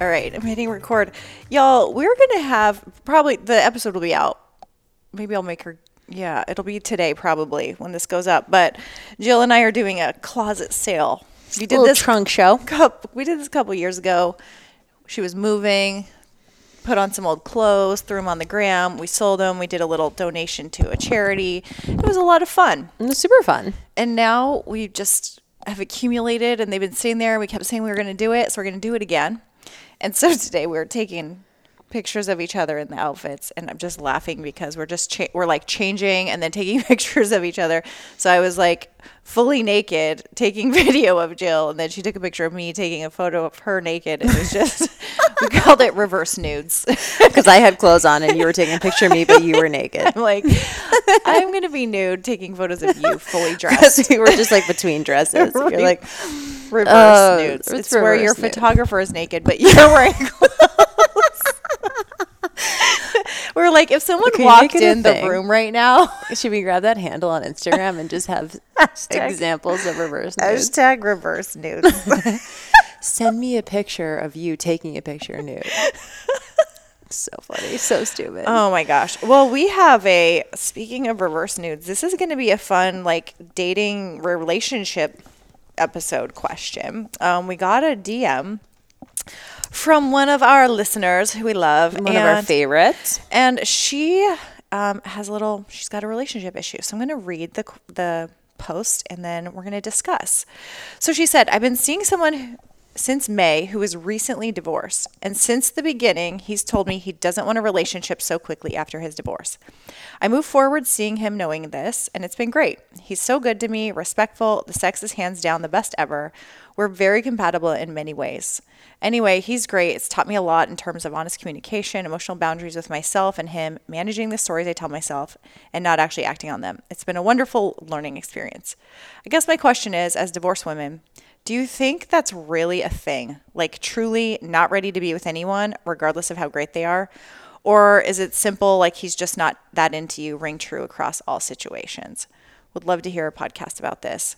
All right, I'm hitting record. Y'all, we're going to have probably the episode will be out. Maybe I'll make her. Yeah, it'll be today probably when this goes up. But Jill and I are doing a closet sale. We did this trunk show. Couple, we did this a couple years ago. She was moving, put on some old clothes, threw them on the gram. We sold them. We did a little donation to a charity. It was a lot of fun. It was super fun. And now we just have accumulated and they've been sitting there. We kept saying we were going to do it. So we're going to do it again. And so today we are taking pictures of each other in the outfits and I'm just laughing because we're just cha- we're like changing and then taking pictures of each other. So I was like fully naked taking video of Jill and then she took a picture of me taking a photo of her naked. It was just we called it reverse nudes because I had clothes on and you were taking a picture of me but you were naked. I'm like I'm going to be nude taking photos of you fully dressed. we were just like between dresses. Right. You're like reverse Oh, nudes. it's It's, where your nude. photographer is naked, but you're wearing clothes. We're like, if someone Okay, walked make it a in the room right now, should we grab that handle on Instagram and just have examples of reverse nudes? hashtag reverse nudes. Send me a picture of you taking a picture nude. so funny, so stupid. oh my gosh. Well, we have a, speaking of reverse nudes, this is going to be a fun, like, dating relationship episode question. Um, we got a DM from one of our listeners who we love. One of our favorites. and she um, has a little she's got a relationship issue so i'm going to read the the post and then we're going to discuss so she said i've been seeing someone who- since may who is recently divorced and since the beginning he's told me he doesn't want a relationship so quickly after his divorce i move forward seeing him knowing this and it's been great he's so good to me respectful the sex is hands down the best ever we're very compatible in many ways Anyway, he's great. It's taught me a lot in terms of honest communication, emotional boundaries with myself and him, managing the stories I tell myself, and not actually acting on them. It's been a wonderful learning experience. I guess my question is as divorced women, do you think that's really a thing? Like, truly not ready to be with anyone, regardless of how great they are? Or is it simple, like he's just not that into you, ring true across all situations? Would love to hear a podcast about this.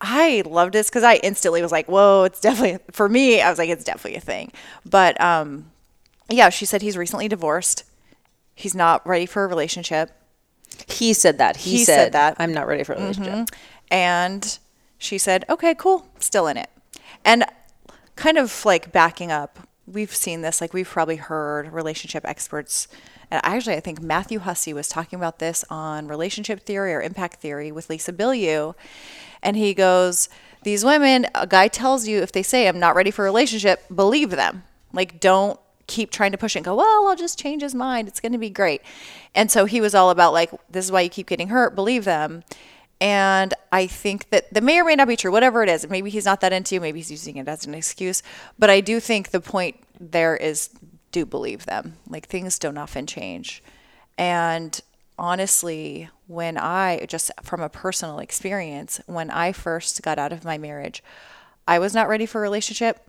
I loved this because I instantly was like, whoa, it's definitely, for me, I was like, it's definitely a thing. But um, yeah, she said he's recently divorced. He's not ready for a relationship. He said that. He, He said, said that. I'm not ready for a relationship. And she said, okay, cool, still in it. And kind of like backing up, we've seen this, like we've probably heard relationship experts. And actually, I think Matthew Hussey was talking about this on relationship theory or impact theory with Lisa Bilyeu. And he goes, These women, a guy tells you if they say, I'm not ready for a relationship, believe them. Like, don't keep trying to push it and go, Well, I'll just change his mind. It's going to be great. And so he was all about, like, this is why you keep getting hurt, believe them. And I think that that may or may not be true, whatever it is. Maybe he's not that into you, maybe he's using it as an excuse. But I do think the point there is do believe them. Like things don't often change. And honestly, when I just from a personal experience, when I first got out of my marriage, I was not ready for a relationship.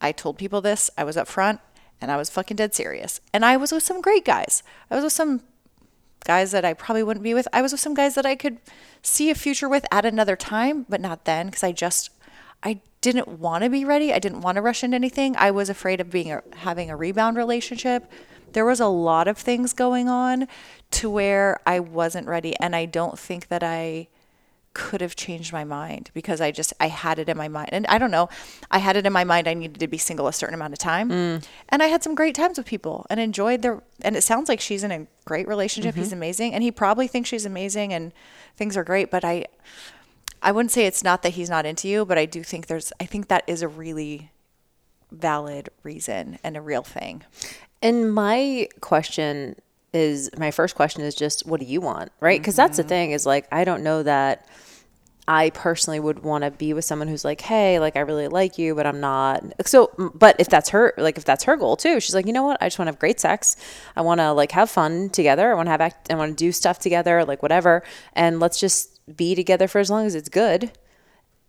I told people this, I was upfront, and I was fucking dead serious. And I was with some great guys. I was with some guys that I probably wouldn't be with. I was with some guys that I could see a future with at another time, but not then because I just I didn't want to be ready. I didn't want to rush into anything. I was afraid of being a, having a rebound relationship. There was a lot of things going on to where I wasn't ready and I don't think that I could have changed my mind because I just I had it in my mind. And I don't know, I had it in my mind I needed to be single a certain amount of time. Mm. And I had some great times with people and enjoyed their and it sounds like she's in a great relationship. Mm-hmm. He's amazing and he probably thinks she's amazing and things are great, but I I wouldn't say it's not that he's not into you, but I do think there's I think that is a really valid reason and a real thing. And my question is my first question is just what do you want? Right? Because that's the mm-hmm. thing is like I don't know that I personally would want to be with someone who's like, hey, like I really like you, but I'm not. So, but if that's her, like if that's her goal too, she's like, you know what? I just want to have great sex. I want to like have fun together. I want to have, act- I want to do stuff together, like whatever. And let's just be together for as long as it's good.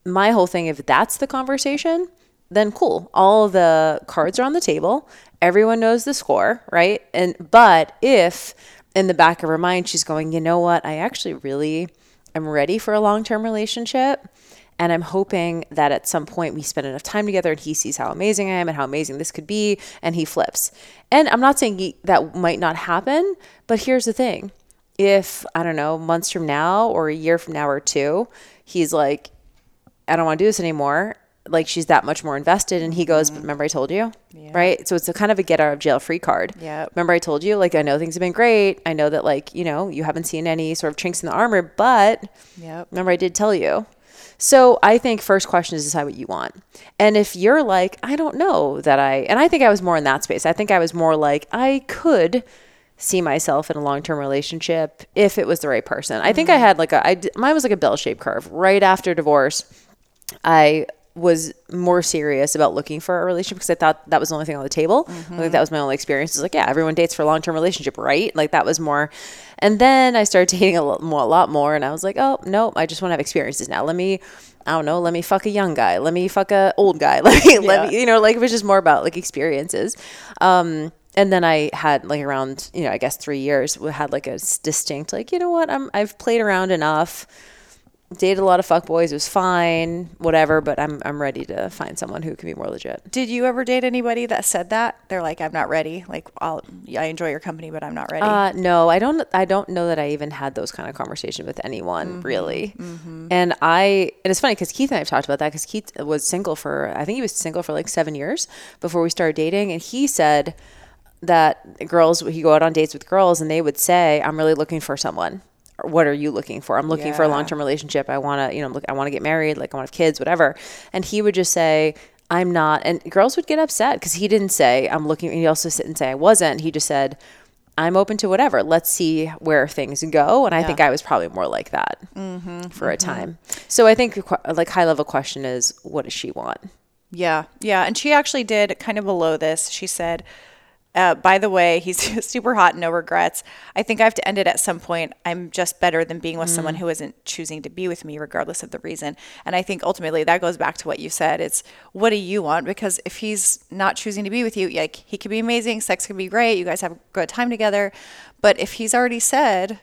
My whole thing, if that's the conversation, then cool. All the cards are on the table. Everyone knows the score, right? And but if in the back of her mind she's going, you know what? I actually really am ready for a long-term relationship. And I'm hoping that at some point we spend enough time together and he sees how amazing I am and how amazing this could be and he flips. And I'm not saying that might not happen, but here's the thing. If, I don't know, months from now or a year from now or two, he's like, I don't want to do this anymore. Like she's that much more invested, and he goes, "But mm-hmm. remember I told you, right?" So it's a kind of a get out of jail free card. yeah Remember I told you, like I know things have been great. I know that like you know you haven't seen any sort of chinks in the armor, but yeah remember I did tell you. So I think first question is decide what you want, and if you're like I don't know that I, and I think I was more in that space. I think I was more like I could see myself in a long-term relationship if it was the right person. I think I mm-hmm. had like a I mine was like a bell-shaped curve. Right after divorce, I was more serious about looking for a relationship because I thought that was the only thing on the table. I think that was my only experience. It's like, yeah, everyone dates for a long term relationship, right? Like that was more. And then I started dating a lot more, a lot more, and I was like, oh no, I just want to have experiences now. Let me, I don't know, let me fuck a young guy. Let me fuck a old guy. Let me, let me, you know, like it was just more about like experiences. Um, and then I had like around, you know, I guess three years, we had like a distinct, like, you know what, I'm, I've played around enough dated a lot of fuckboys. It was fine, whatever. But I'm I'm ready to find someone who can be more legit. Did you ever date anybody that said that? They're like, I'm not ready. Like, I'll, I enjoy your company, but I'm not ready. Uh, no, I don't. I don't know that I even had those kind of conversations with anyone really. And I and it's funny because Keith and I have talked about that because Keith was single for I think he was single for like seven years before we started dating, and he said that girls he go out on dates with girls and they would say, "I'm really looking for someone." What are you looking for? I'm looking for a long term relationship. I want to, you know, look, I want to get married. Like I want to have kids, whatever. And he would just say, I'm not. And girls would get upset because he didn't say, I'm looking. He also sit and say, I wasn't. He just said, I'm open to whatever. Let's see where things go. And I think I was probably more like that mm-hmm. for a mm-hmm. time. So I think like high level question is, what does she want? Yeah, yeah. And she actually did kind of below this. She said, uh, by the way, he's super hot, no regrets. I think I have to end it at some point. I'm just better than being with someone who isn't choosing to be with me, regardless of the reason. And I think ultimately that goes back to what you said. It's what do you want? Because if he's not choosing to be with you, like he could be amazing, sex could be great, you guys have a good time together. But if he's already said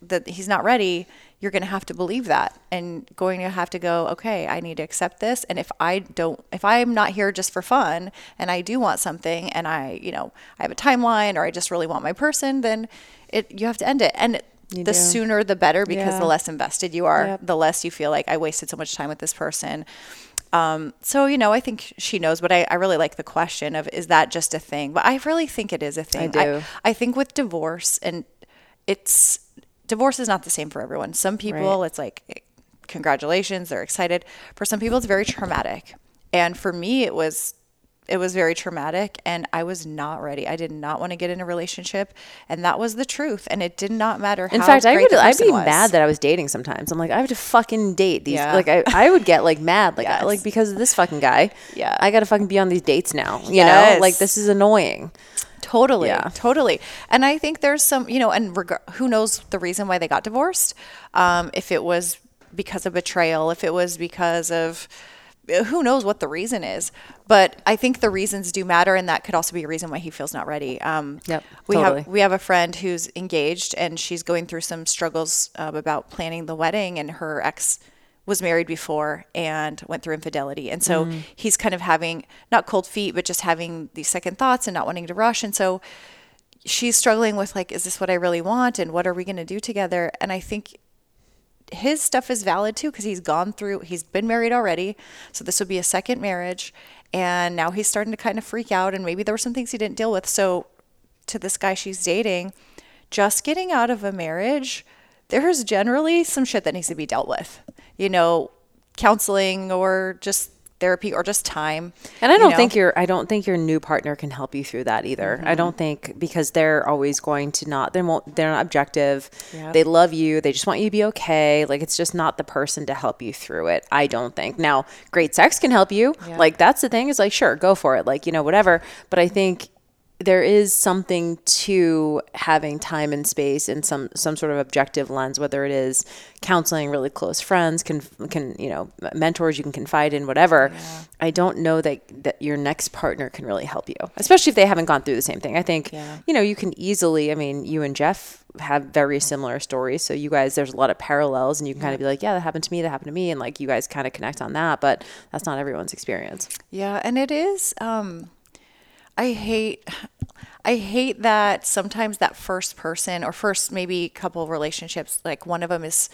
that he's not ready, you're going to have to believe that and going to have to go, okay, I need to accept this. And if I don't, if I'm not here just for fun and I do want something and I, you know, I have a timeline or I just really want my person, then it, you have to end it. And the do. sooner the better because Yeah. the less invested you are, Yep. the less you feel like I wasted so much time with this person. Um, so you know, I think she knows, but I, I really like the question of is that just a thing? But I really think it is a thing. I do. I think with divorce and it's divorce is not the same for everyone. Some people Right. it's like congratulations, they're excited. For some people it's very traumatic. And for me it was it was very traumatic and I was not ready. I did not want to get in a relationship and that was the truth and it did not matter In fact, I would I'd be was. mad that I was dating sometimes. I'm like, I have to fucking date these. Yeah. Like I, I would get like mad, like Yes. like because of this fucking guy. Yeah. I got to fucking be on these dates now. You Yes. know, like this is annoying. Totally. Yeah. Totally. And I think there's some, you know, and reg- who knows the reason why they got divorced? Um, if it was because of betrayal, if it was because of who knows what the reason is. But I think the reasons do matter, and that could also be a reason why he feels not ready. Um, Yep, we totally. have we have a friend who's engaged, and she's going through some struggles um, about planning the wedding, and her ex was married before and went through infidelity. And so Mm. he's kind of having not cold feet, but just having these second thoughts and not wanting to rush. And so she's struggling with like, is this what I really want? And what are we going to do together? And I think his stuff is valid too because he's gone through he's been married already so this would be a second marriage and now he's starting to kind of freak out and maybe there were some things he didn't deal with. So to this guy she's dating just getting out of a marriage there's generally some shit that needs to be dealt with. You know counseling or just therapy or just time. And I don't know? think your I don't think your new partner can help you through that either. I mm-hmm. don't think because they're always going to not they won't they're not objective. Yeah. They love you. They just want you to be okay. Like it's just not the person to help you through it. I don't think. Now, great sex can help you. Like that's the thing is like sure, go for it. Like, you know, whatever. But I think there is something to having time and space and some some sort of objective lens whether it is counseling really close friends can can you know mentors you can confide in whatever. I don't know that that your next partner can really help you especially if they haven't gone through the same thing. I think you know you can easily i mean you and jeff have very similar stories. So you guys there's a lot of parallels and you can kind of be like yeah that happened to me that happened to me and like you guys kind of connect on that but that's not everyone's experience. Yeah, and it is um I hate I hate that sometimes that first person or first maybe couple of relationships like one of them is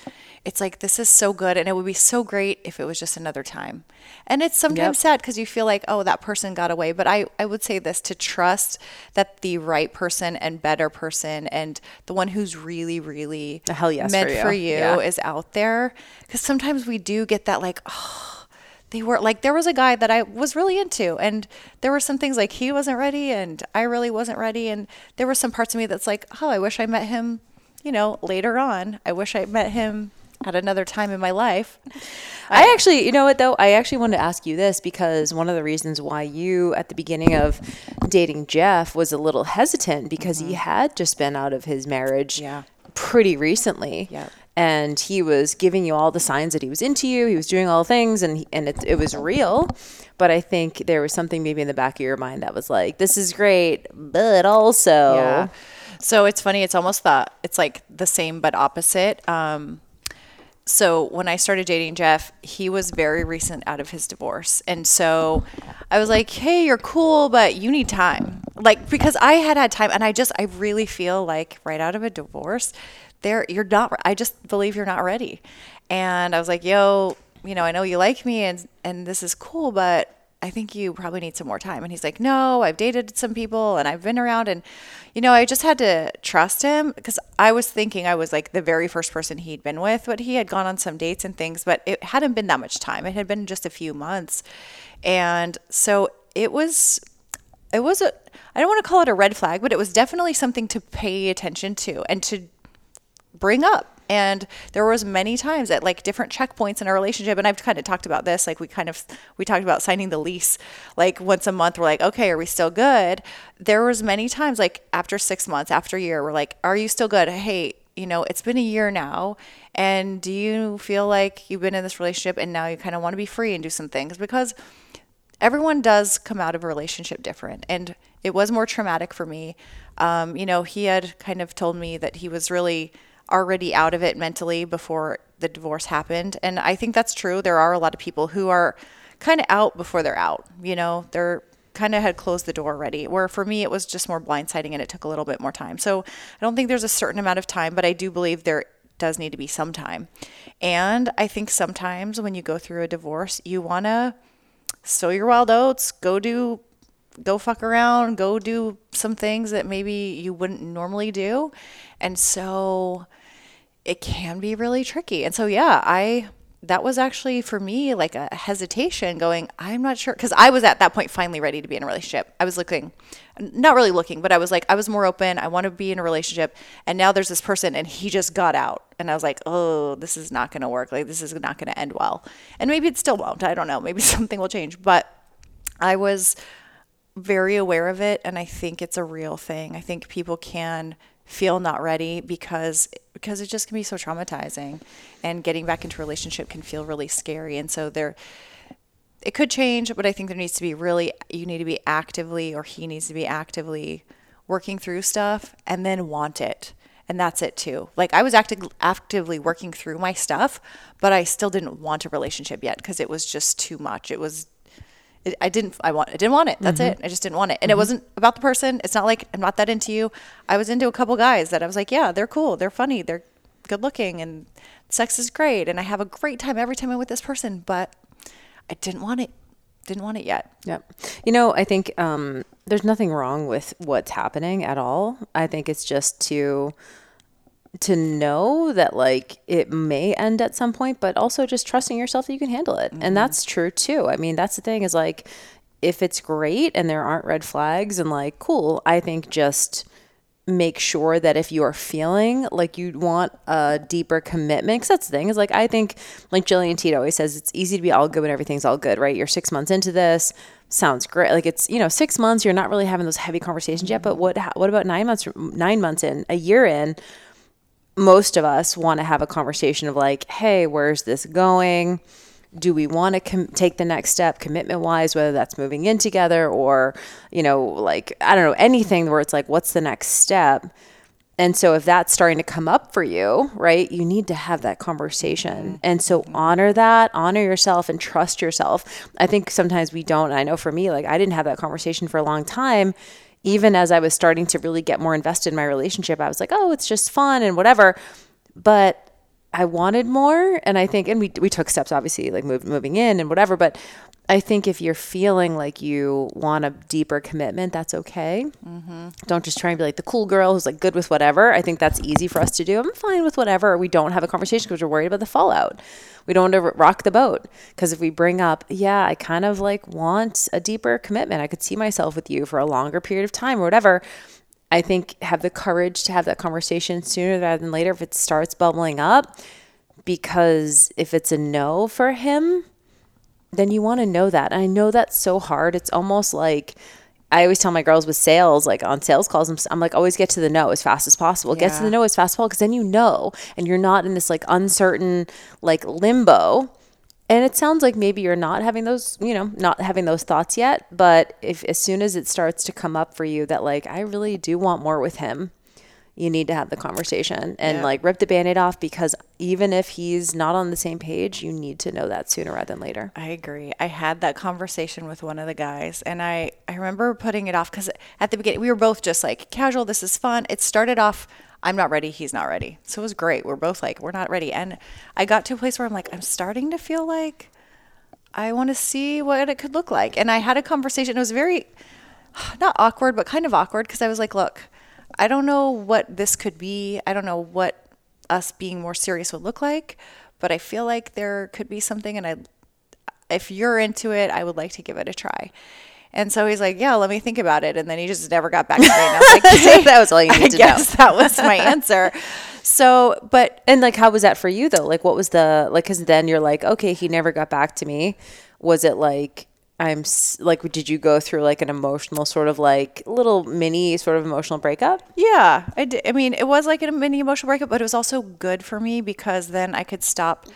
it's like this is so good and it would be so great if it was just another time. And it's sometimes sad because you feel like oh that person got away, but I I would say this to trust that the right person and better person and the one who's really really A hell yes meant for you. for you Yeah. is out there because sometimes we do get that like oh they were like there was a guy that I was really into and there were some things like he wasn't ready and I really wasn't ready and there were some parts of me that's like oh I wish I met him you know later on I wish I met him at another time in my life I actually, you know what though? I actually wanted to ask you this because one of the reasons why you at the beginning of dating Jeff was a little hesitant because he had just been out of his marriage Mm-hmm. Yeah. pretty recently. Yep. And he was giving you all the signs that he was into you. He was doing all things, and and it, it was real. But I think there was something maybe in the back of your mind that was like, "This is great," but also, Yeah. So it's funny. It's almost the it's like the same but opposite. Um, so when I started dating Jeff, he was very recent out of his divorce, and so I was like, "Hey, you're cool, but you need time." Like because I had had time, and I just I really feel like right out of a divorce, there you're not. I just believe you're not ready, and I was like, "Yo, you know, I know you like me, and and this is cool, but." I think you probably need some more time. And he's like, No, I've dated some people and I've been around. And, you know, I just had to trust him because I was thinking I was like the very first person he'd been with, but he had gone on some dates and things, but it hadn't been that much time. It had been just a few months. And so it was, it was a, I don't want to call it a red flag, but it was definitely something to pay attention to and to bring up. And there was many times at like different checkpoints in our relationship and i've kind of talked about this like we kind of we talked about signing the lease like once a month. We're like okay are we still good? There was many times like after six months after a year we're like are you still good? Hey you know it's been a year now and do you feel like you've been in this relationship and now you kind of want to be free and do some things? Because everyone does come out of a relationship different and it was more traumatic for me. Um, you know he had kind of told me that he was really already out of it mentally before the divorce happened. And i think that's true. There are a lot of people who are kind of out before they're out you know they're kind of had closed the door already where for me it was just more blindsiding and it took a little bit more time. So i don't think there's a certain amount of time but i do believe there does need to be some time. And i think sometimes when you go through a divorce you want to sow your wild oats, go do go fuck around, go do some things that maybe you wouldn't normally do. And so it can be really tricky. And so yeah, I that was actually for me like a hesitation going, I'm not sure cuz I was at that point finally ready to be in a relationship. I was looking not really looking, but I was like I was more open. I want to be in a relationship. And now there's this person and he just got out. And I was like, "Oh, this is not going to work. Like this is not going to end well." And maybe it still won't. I don't know. Maybe something will change, but I was very aware of it and I think it's a real thing. I think people can feel not ready because because it just can be so traumatizing and getting back into a relationship can feel really scary and so there it could change but I think there needs to be really you need to be actively or he needs to be actively working through stuff and then want it and that's it too. Like I was acti- actively working through my stuff, but I still didn't want a relationship yet because it was just too much. It was it, I didn't I want I didn't want it. That's it. I just didn't want it. And it wasn't about the person. It's not like I'm not that into you. I was into a couple guys that I was like, yeah, they're cool. They're funny. They're good looking and sex is great and I have a great time every time I'm with this person, but I didn't want it. Didn't want it yet. Yep. You know, I think um, there's nothing wrong with what's happening at all. I think it's just to to know that like it may end at some point, but also just trusting yourself that you can handle it. And mm-hmm. that's true too. I mean, that's the thing is like if it's great and there aren't red flags and like cool, I think just make sure that if you are feeling like you want a deeper commitment, because that's the thing is like I think like Jillian Teed always says it's easy to be all good when everything's all good, right? You're six months into this, sounds great. Like it's you know six months, you're not really having those heavy conversations yet. But what what about nine months? Nine months in, a year in, most of us want to have a conversation of like, hey, where's this going? do we want to com- take the next step commitment wise whether that's moving in together or you know like i don't know anything where it's like what's the next step? And so if that's starting to come up for you right you need to have that conversation. Mm-hmm. And so mm-hmm. honor that honor yourself and trust yourself. I think sometimes we don't and i know for me like i didn't have that conversation for a long time even as i was starting to really get more invested in my relationship i was like oh it's just fun and whatever but I wanted more, and I think, and we we took steps, obviously, like move, moving in and whatever. But I think if you're feeling like you want a deeper commitment, that's okay. Mm-hmm. Don't just try and be like the cool girl who's like good with whatever. I think that's easy for us to do. I'm fine with whatever. We don't have a conversation because we're worried about the fallout. We don't want to rock the boat because if we bring up, yeah, I kind of like want a deeper commitment. I could see myself with you for a longer period of time or whatever. I think have the courage to have that conversation sooner rather than later if it starts bubbling up. Because if it's a no for him, then you want to know that. And I know that's so hard. It's almost like I always tell my girls with sales, like on sales calls, I'm, I'm like, always get to the no as fast as possible. Get to the no as fast as possible because then you know and you're not in this like uncertain like limbo and it sounds like maybe you're not having those you know not having those thoughts yet but if as soon as it starts to come up for you that like i really do want more with him you need to have the conversation and Yeah. like rip the band-aid off because even if he's not on the same page you need to know that sooner rather than later I agree. I had that conversation with one of the guys, and I, I remember putting it off because at the beginning, we were both just like casual, this is fun. It started off, I'm not ready, he's not ready. So it was great. We're both like, we're not ready. And I got to a place where I'm like, I'm starting to feel like I want to see what it could look like. And I had a conversation. It was very, not awkward, but kind of awkward because I was like, look, I don't know what this could be. I don't know what us being more serious would look like, but I feel like there could be something. And I, if you're into it, I would like to give it a try. And so he's like, yeah, let me think about it. And then he just never got back to me. And I was like, "Okay, That was all you I need to know." that was my answer. So, but and like how was that for you though like what was the like because then you're like okay he never got back to me was it like i'm like did you go through like an emotional sort of like little mini sort of emotional breakup Yeah, I did. I mean, it was like a mini emotional breakup, but it was also good for me because then I could stop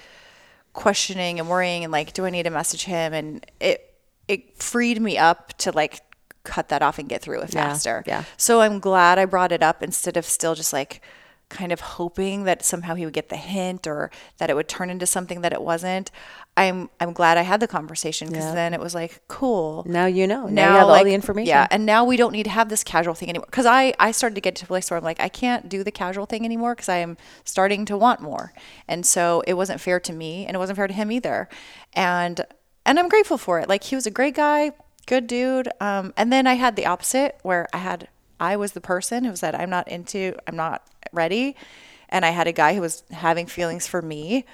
questioning and worrying and like, do I need to message him? And it it freed me up to like cut that off and get through it Yeah, faster. yeah. So I'm glad I brought it up instead of still just like kind of hoping that somehow he would get the hint or that it would turn into something that it wasn't. I'm I'm glad I had the conversation because Yeah. then it was like cool now you know now, you have all the information yeah, and now we don't need to have this casual thing anymore. Because I, I started to get to a place where I'm like, I can't do the casual thing anymore because I am starting to want more. And so it wasn't fair to me and it wasn't fair to him either. And and I'm grateful for it. Like he was a great guy, good dude. Um, and then I had the opposite where I had I was the person who said, I'm not into, I'm not ready. And I had a guy who was having feelings for me.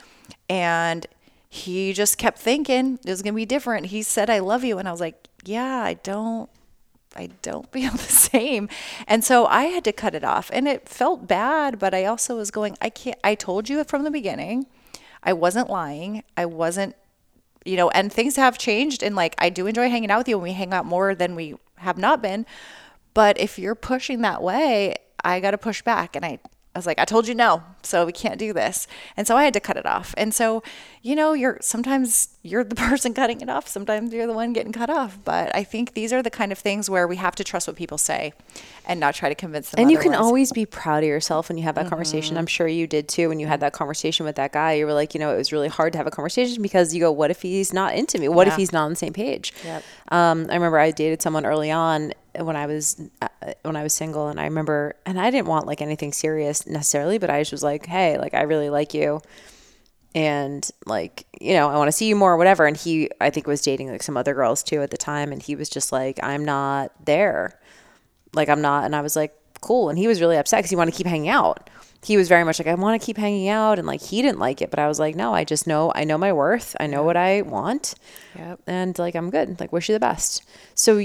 And he just kept thinking it was going to be different. He said, I love you. And I was like, yeah, I don't, I don't feel the same. And so I had to cut it off. And it felt bad, but I also was going, I can't, I told you from the beginning. I wasn't lying. I wasn't, you know, and things have changed. And like, I do enjoy hanging out with you and we hang out more than we have not been. But if you're pushing that way, I got to push back. And I, I was like, I told you no, so we can't do this. And so I had to cut it off. And so, you know, you're sometimes you're the person cutting it off, sometimes you're the one getting cut off. But I think these are the kind of things where we have to trust what people say and not try to convince them. and you can always be proud of yourself when you have that mm-hmm. conversation i'm sure you did too when you had that conversation with that guy you were like you know it was really hard to have a conversation because you go what if he's not into me what if he's not on the same page Yep. Um, i remember i dated someone early on when i was uh, when i was single and i remember and i didn't want like anything serious necessarily but i just was like hey like i really like you and like you know i want to see you more or whatever and he i think was dating like some other girls too at the time and he was just like i'm not there like i'm not and i was like cool. And he was really upset because he wanted to keep hanging out. He was very much like, I want to keep hanging out. And like, he didn't like it. But I was like, no, I just know, I know my worth. I know what I want. Yep. And like, I'm good. Like, wish you the best. So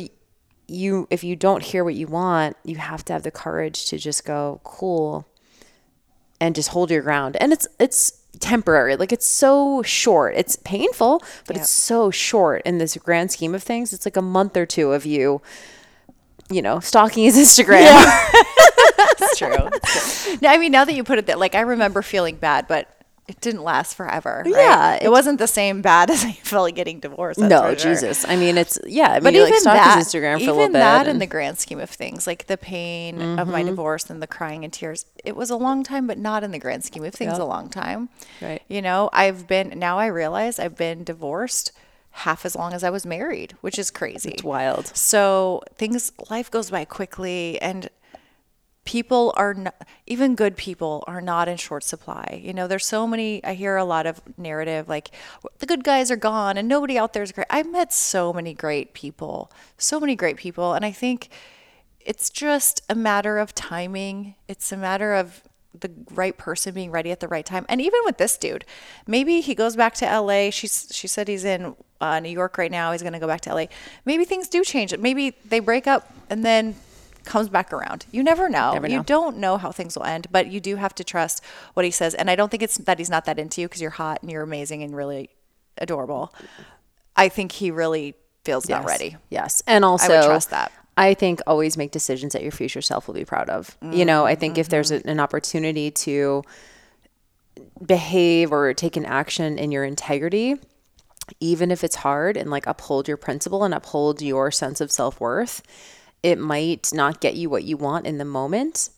you, if you don't hear what you want, you have to have the courage to just go, cool, and just hold your ground. And it's, it's, temporary like it's so short it's painful but Yep. it's so short in this grand scheme of things it's like a month or two of you you know stalking his instagram It's true. no, I mean, now that you put it there, like I remember feeling bad, but it didn't last forever. right? Yeah, it, it- wasn't the same bad as I felt like getting divorced. no sure. jesus i mean it's yeah i mean But you even like that, his instagram for even a little bit that, in the grand scheme of things, like the pain of Mm-hmm. my divorce and the crying and tears, it was a long time, but not in the grand scheme of things, Yep. a long time. Right. You know, I've been now. I realize I've been divorced half as long as I was married, which is crazy. It's wild. So things, life goes by quickly, and people are not, even good people are not in short supply. You know, there's so many, I hear a lot of narrative like the good guys are gone and nobody out there is great. I've met so many great people, so many great people. And I think it's just a matter of timing. It's a matter of the right person being ready at the right time. And even with this dude, maybe he goes back to LA. She's she said he's in uh, New York right now. He's going to go back to LA. Maybe things do change. Maybe they break up and then comes back around. You never know. Never You don't know how things will end, but you do have to trust what he says. And I don't think it's that he's not that into you because you're hot and you're amazing and really adorable. I think he really feels not Yes. ready. Yes. And also, trust that. I think always make decisions that your future self will be proud of. You know, I think if there's Mm-hmm. a, an opportunity to behave or take an action in your integrity, even if it's hard, and like uphold your principle and uphold your sense of self worth, it might not get you what you want in the moment.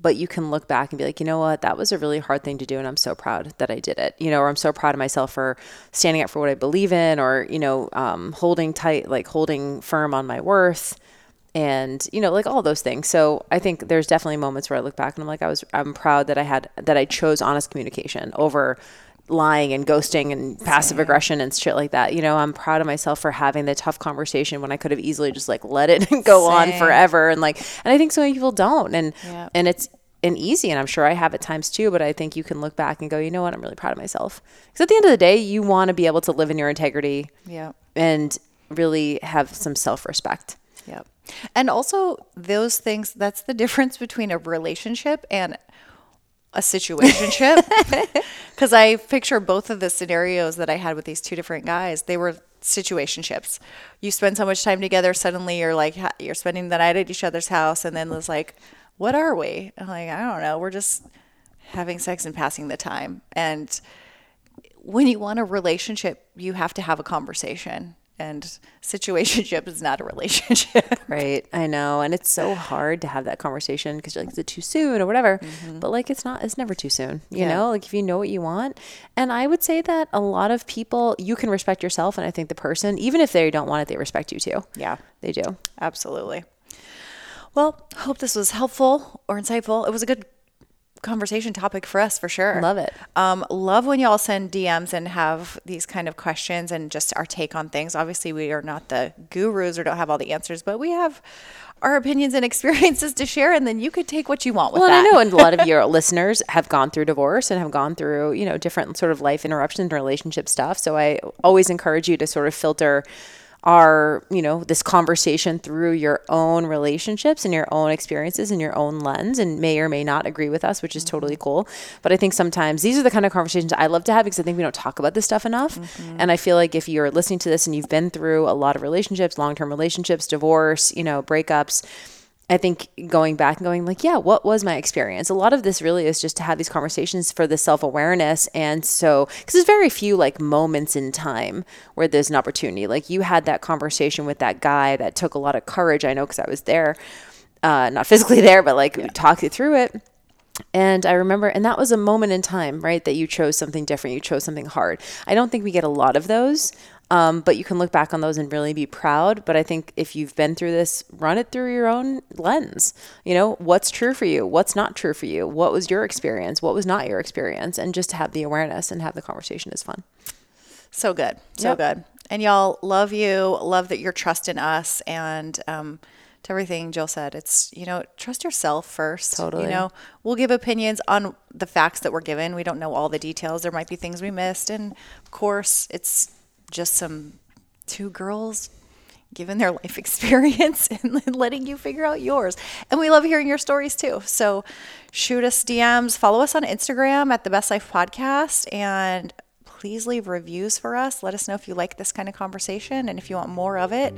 But you can look back and be like, you know what, that was a really hard thing to do. And I'm so proud that I did it. You know, or I'm so proud of myself for standing up for what I believe in or, you know, um, holding tight, like holding firm on my worth and you know like all those things so i think there's definitely moments where i look back and i'm like i was i'm proud that i had that i chose honest communication over lying and ghosting and passive aggression and shit like that. You know i'm proud of myself for having the tough conversation when i could have easily just like let it go on forever and like and i think so many people don't. And and it's and easy and i'm sure i have at times too but i think you can look back and go you know what? I'm really proud of myself. Because at the end of the day you want to be able to live in your integrity Yeah. and really have some self-respect. Yep. And also those things that's the difference between a relationship and a situationship. Cuz I picture both of the scenarios that I had with these two different guys. They were situationships. You spend so much time together suddenly you're like you're spending the night at each other's house and then it's like what are we? I'm like I don't know. We're just having sex and passing the time. And when you want a relationship, you have to have a conversation. And situationship is not a relationship. Right. I know. And it's so hard to have that conversation because you're like, is it too soon or whatever? Mm-hmm. But like, it's not, it's never too soon, you Yeah. know, like if you know what you want. And I would say that a lot of people, you can respect yourself. And I think the person, even if they don't want it, they respect you too. Yeah. They do. Absolutely. Well, hope this was helpful or insightful. It was a good conversation topic for us for sure. Love it. Um, love when y'all send DMs and have these kind of questions and just our take on things. Obviously, we are not the gurus or don't have all the answers, but we have our opinions and experiences to share, and then you could take what you want with Well, that. and I know, and a lot of your listeners have gone through divorce and have gone through, you know, different sort of life interruptions and relationship stuff. So I always encourage you to sort of filter our, you know, this conversation through your own relationships and your own experiences and your own lens and may or may not agree with us, which is totally mm-hmm. cool. But I think sometimes these are the kind of conversations I love to have because I think we don't talk about this stuff enough. Mm-hmm. And I feel like if you're listening to this and you've been through a lot of relationships, long-term relationships, divorce, you know, breakups, I think going back and going like, yeah, what was my experience? A lot of this really is just to have these conversations for the self awareness, and so because there's very few like moments in time where there's an opportunity. Like you had that conversation with that guy that took a lot of courage. I know because I was there, uh, not physically there, but like we talked you through it. And I remember, and that was a moment in time, right? That you chose something different. You chose something hard. I don't think we get a lot of those, um, but you can look back on those and really be proud. But I think if you've been through this, run it through your own lens. You know, what's true for you? What's not true for you? What was your experience? What was not your experience? And just to have the awareness and have the conversation is fun. So good. So Yep. good. And y'all love you. Love that you're trusting us and um, to everything Jill said. It's, you know, trust yourself first. Totally. You know, we'll give opinions on the facts that we're given. We don't know all the details. There might be things we missed. And of course, it's just some two girls giving their life experience and letting you figure out yours. And we love hearing your stories too. So shoot us DMs, follow us on Instagram at the Best Life Podcast, and please leave reviews for us. Let us know if you like this kind of conversation and if you want more of it.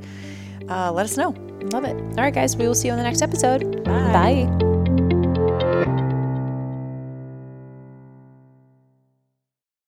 Uh, let us know. Love it. All right, guys, we will see you on the next episode. Bye.